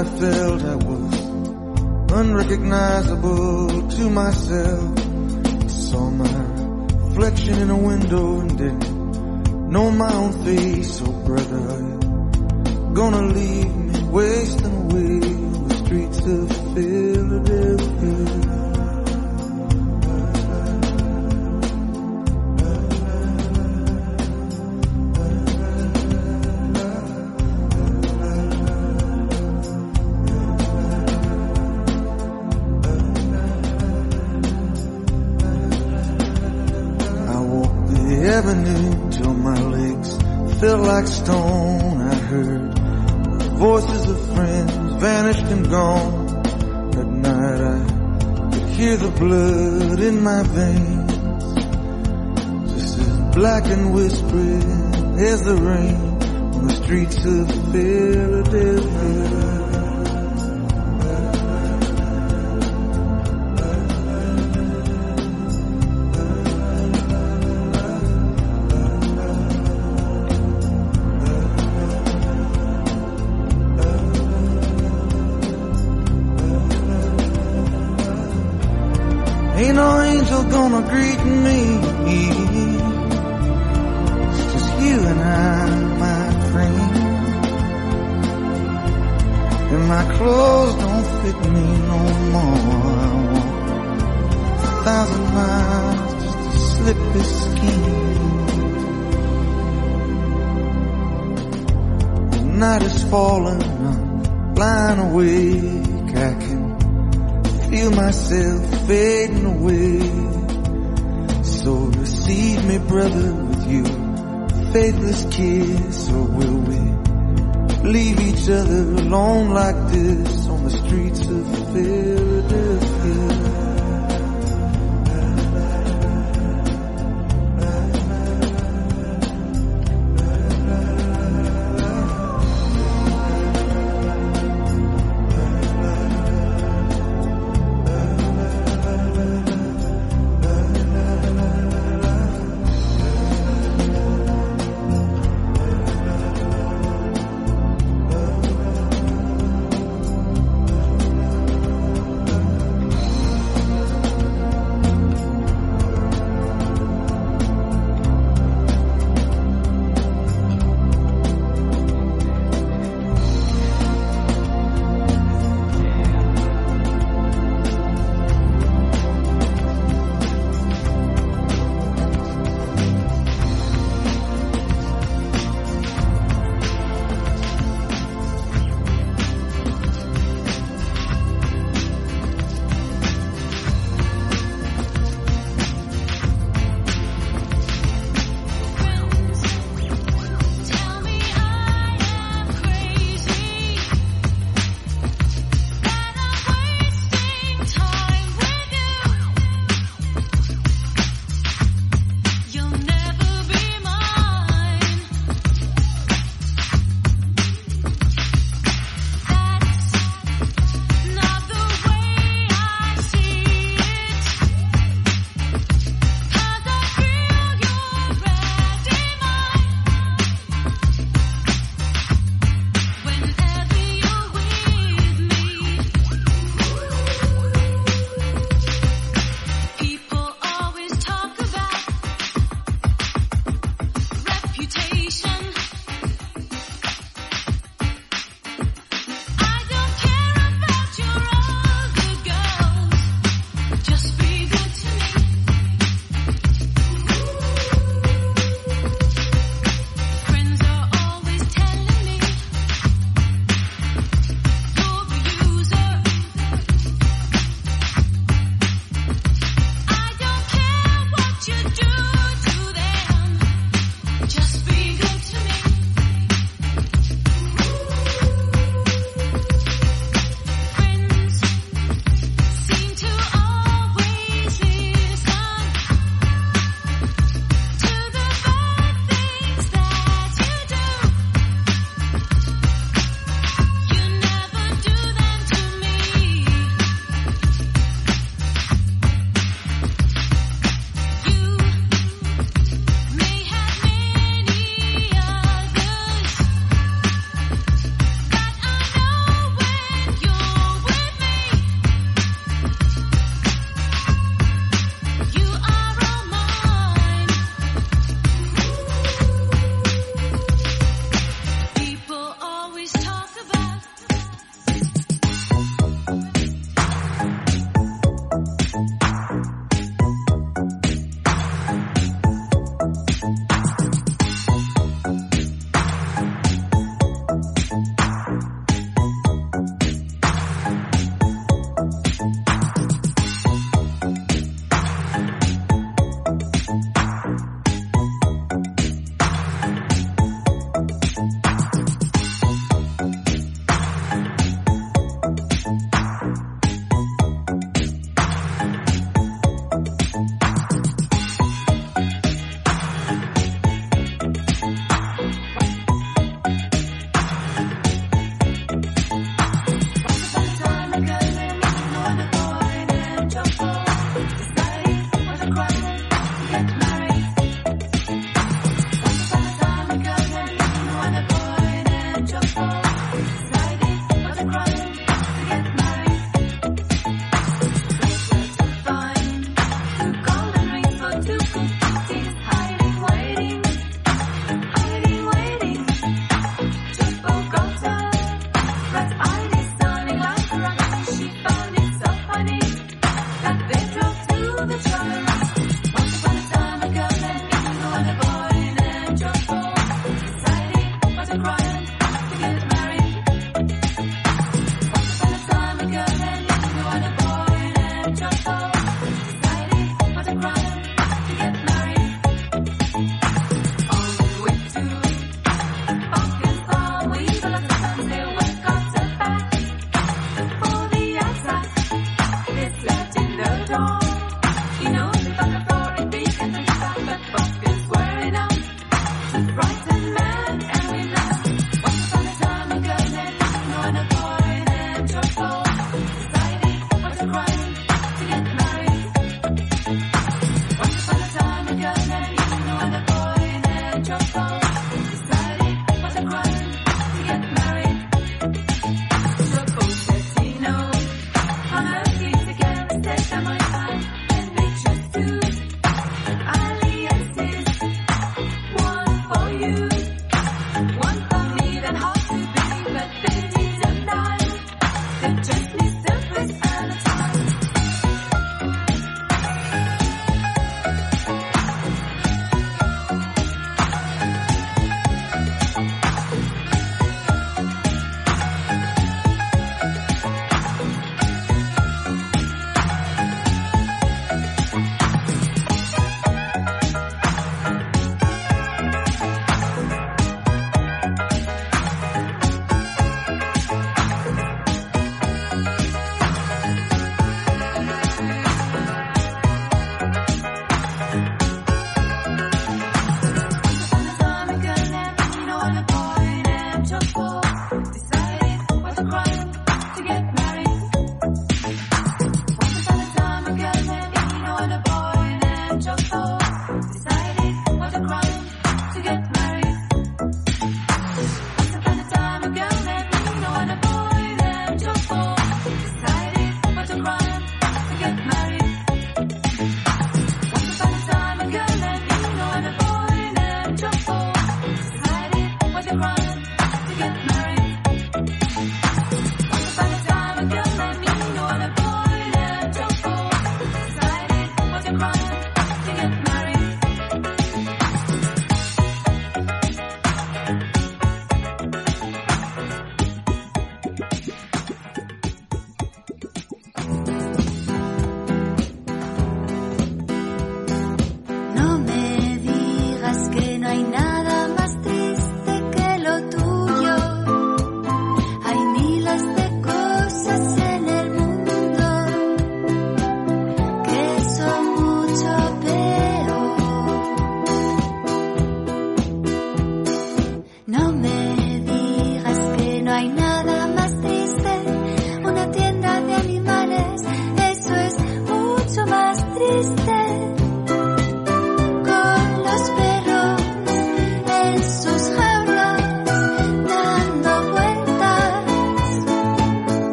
I felt. I was unrecognizable to myself. I saw my reflection in a window and didn't know my own face. Oh brother, gonna leave me wasting away on the streets of Philadelphia? As black and whispering as the rain on the streets of Philadelphia. Ain't no angel gonna greet me. Falling, I'm lying awake. I can feel myself fading away. So receive me, brother, with you, faithless kiss, or will we leave each other alone like this on the streets of Philadelphia?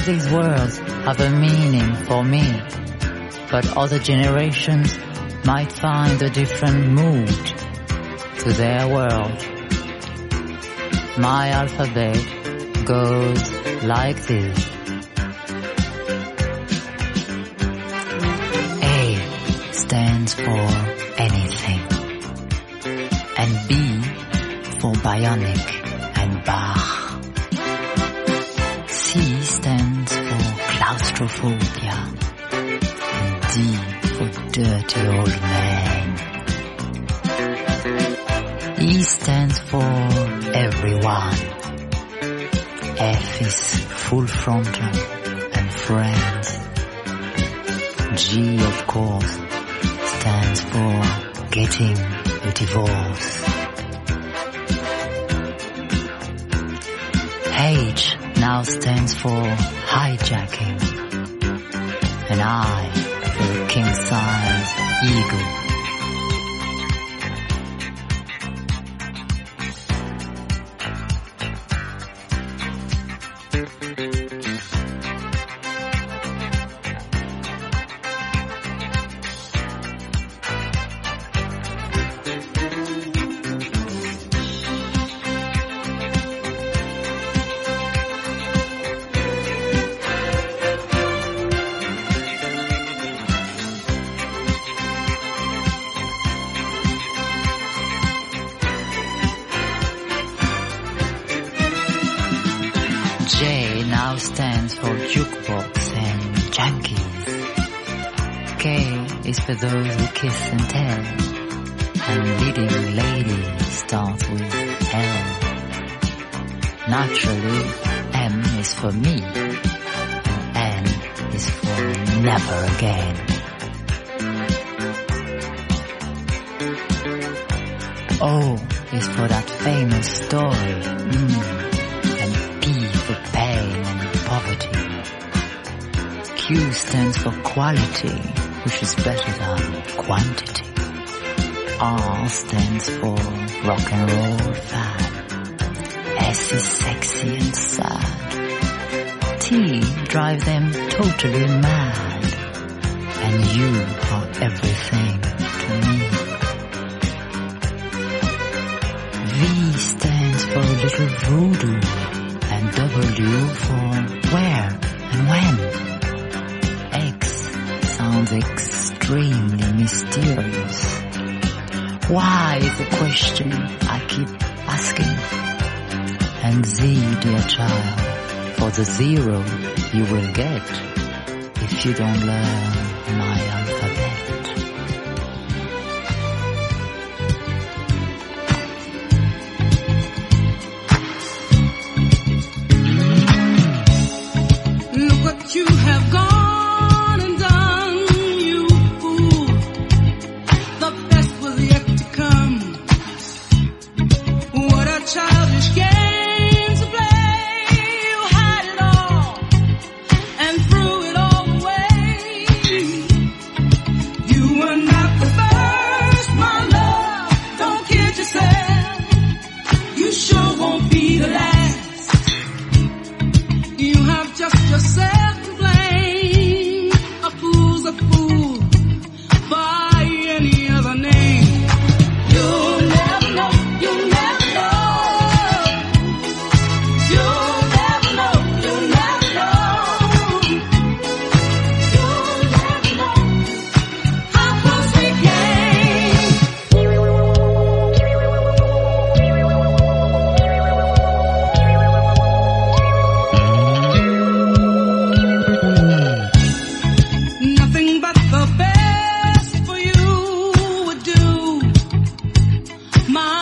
All these words have a meaning for me, but other generations might find a different mood to their world. My alphabet goes like this. Friends. G of course stands for getting a divorce. H now stands for hijacking. And I for king size eagle. Quality, which is better than quantity. R stands for rock and roll fan. S is sexy and sad. T drive them totally mad. And you are everything to me. V stands for a little voodoo and W for where and when. Sounds extremely mysterious. Why is the question I keep asking. And Z, dear child, for the zero you will get if you don't learn my alphabet. My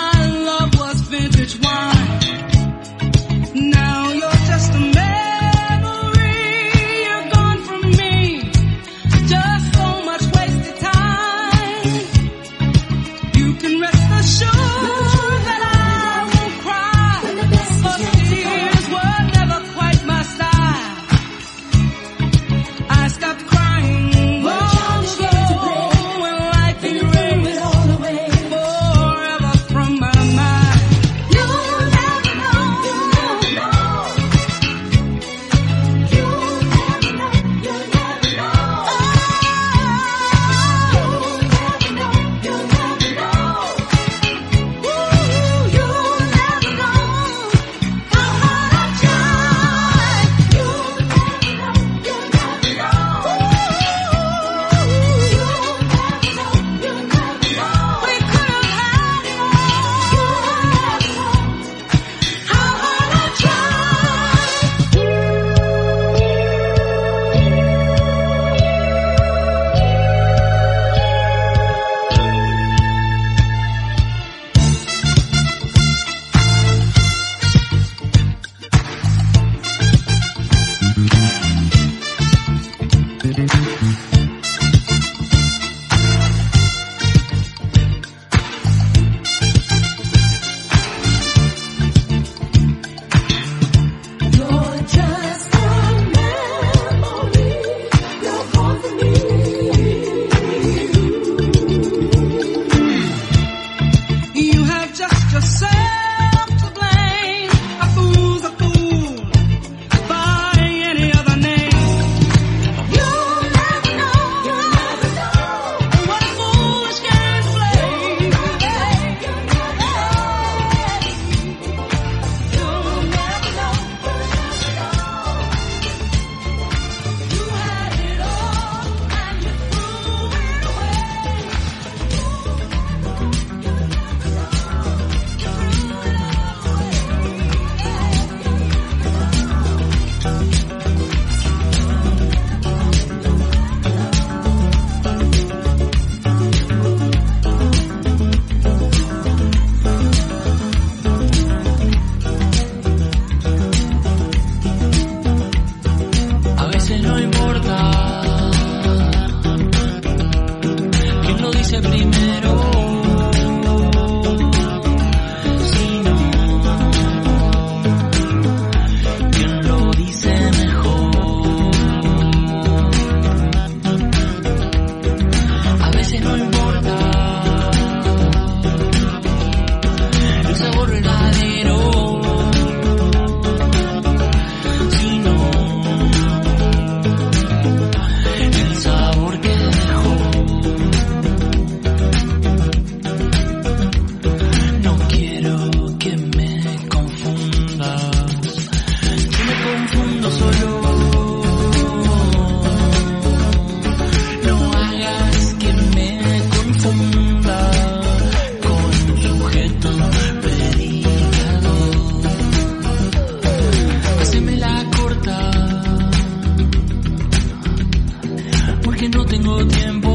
tengo tiempo.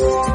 Thank you.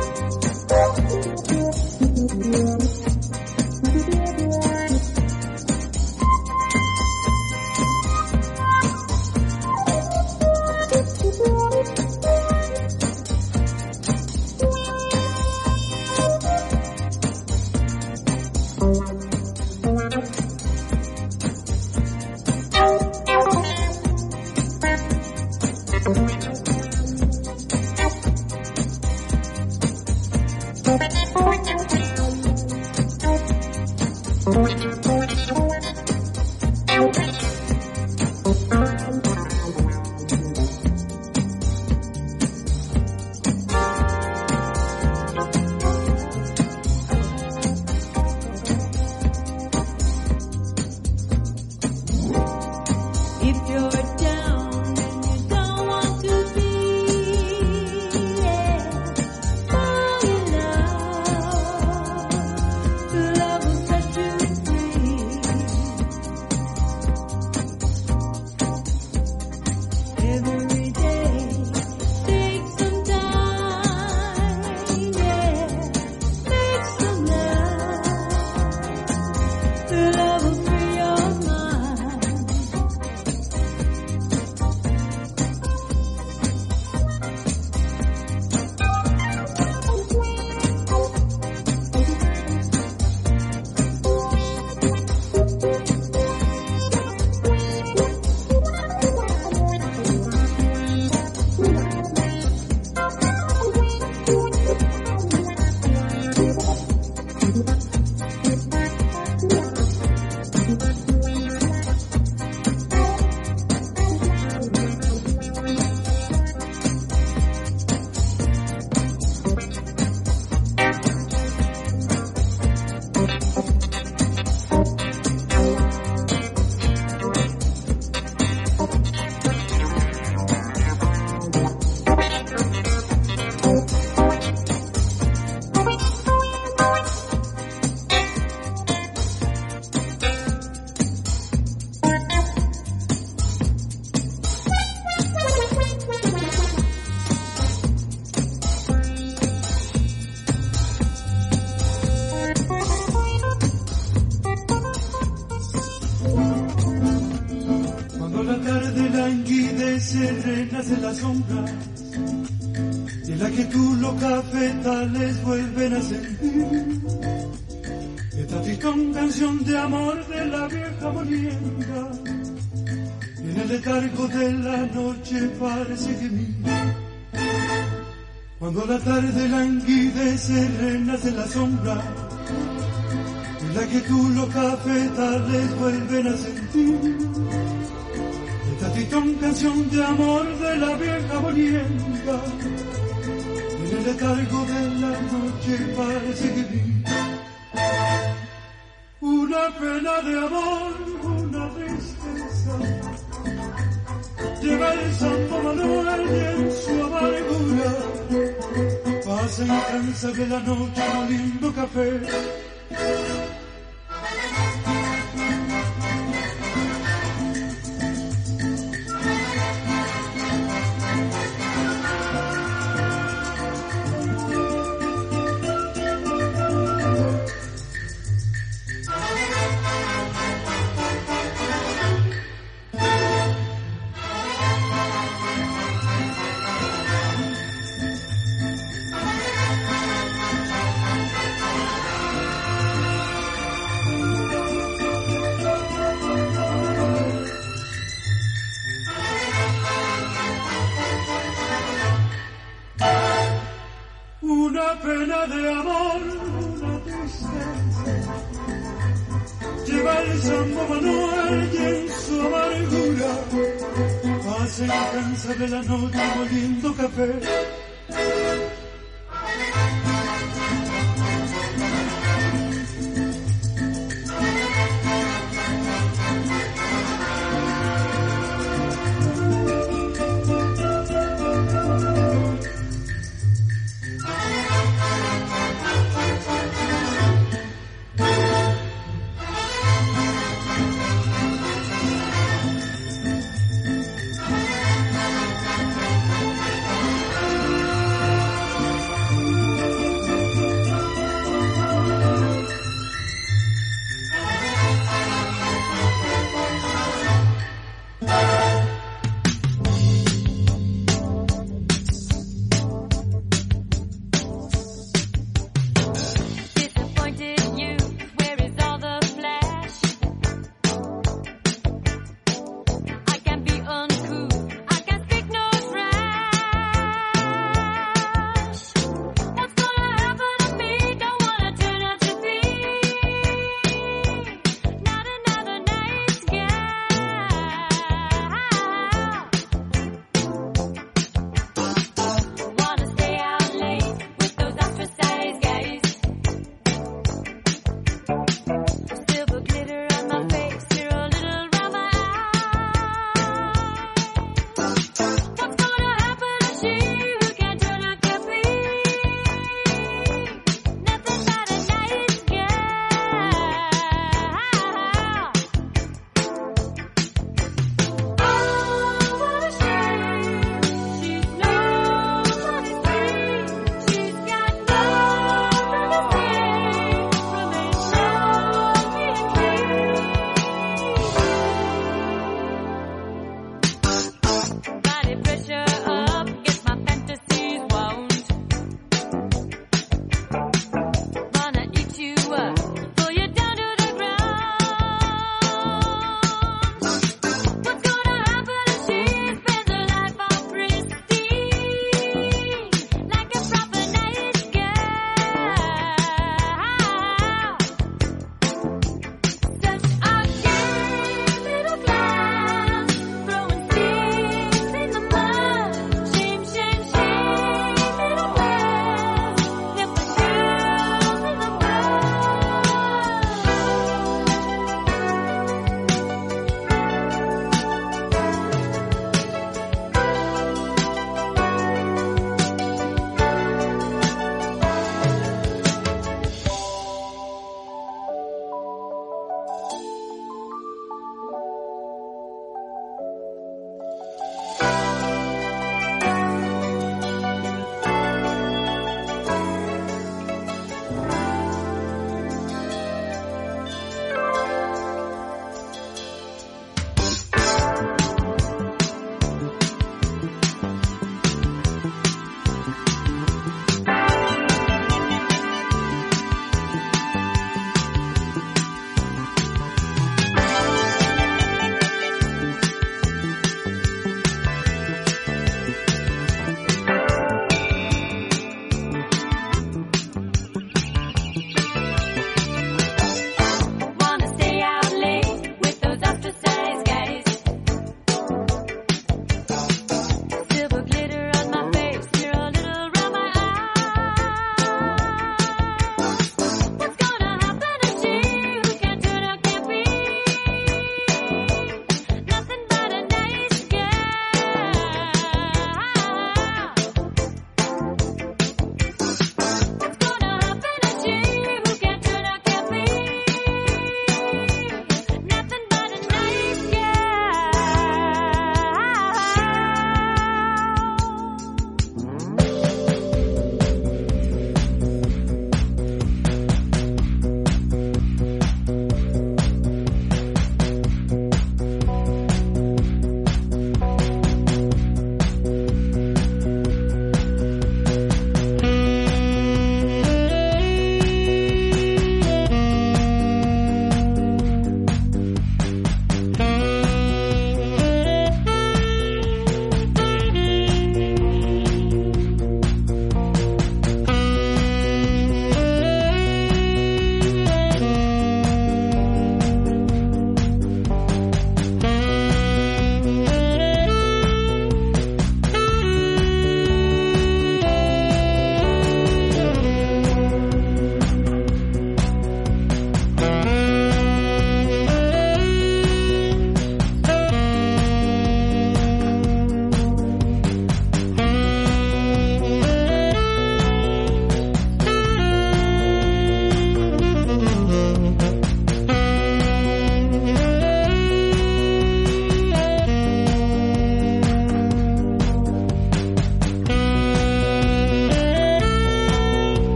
En el letargo de la noche parece que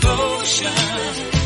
Motion.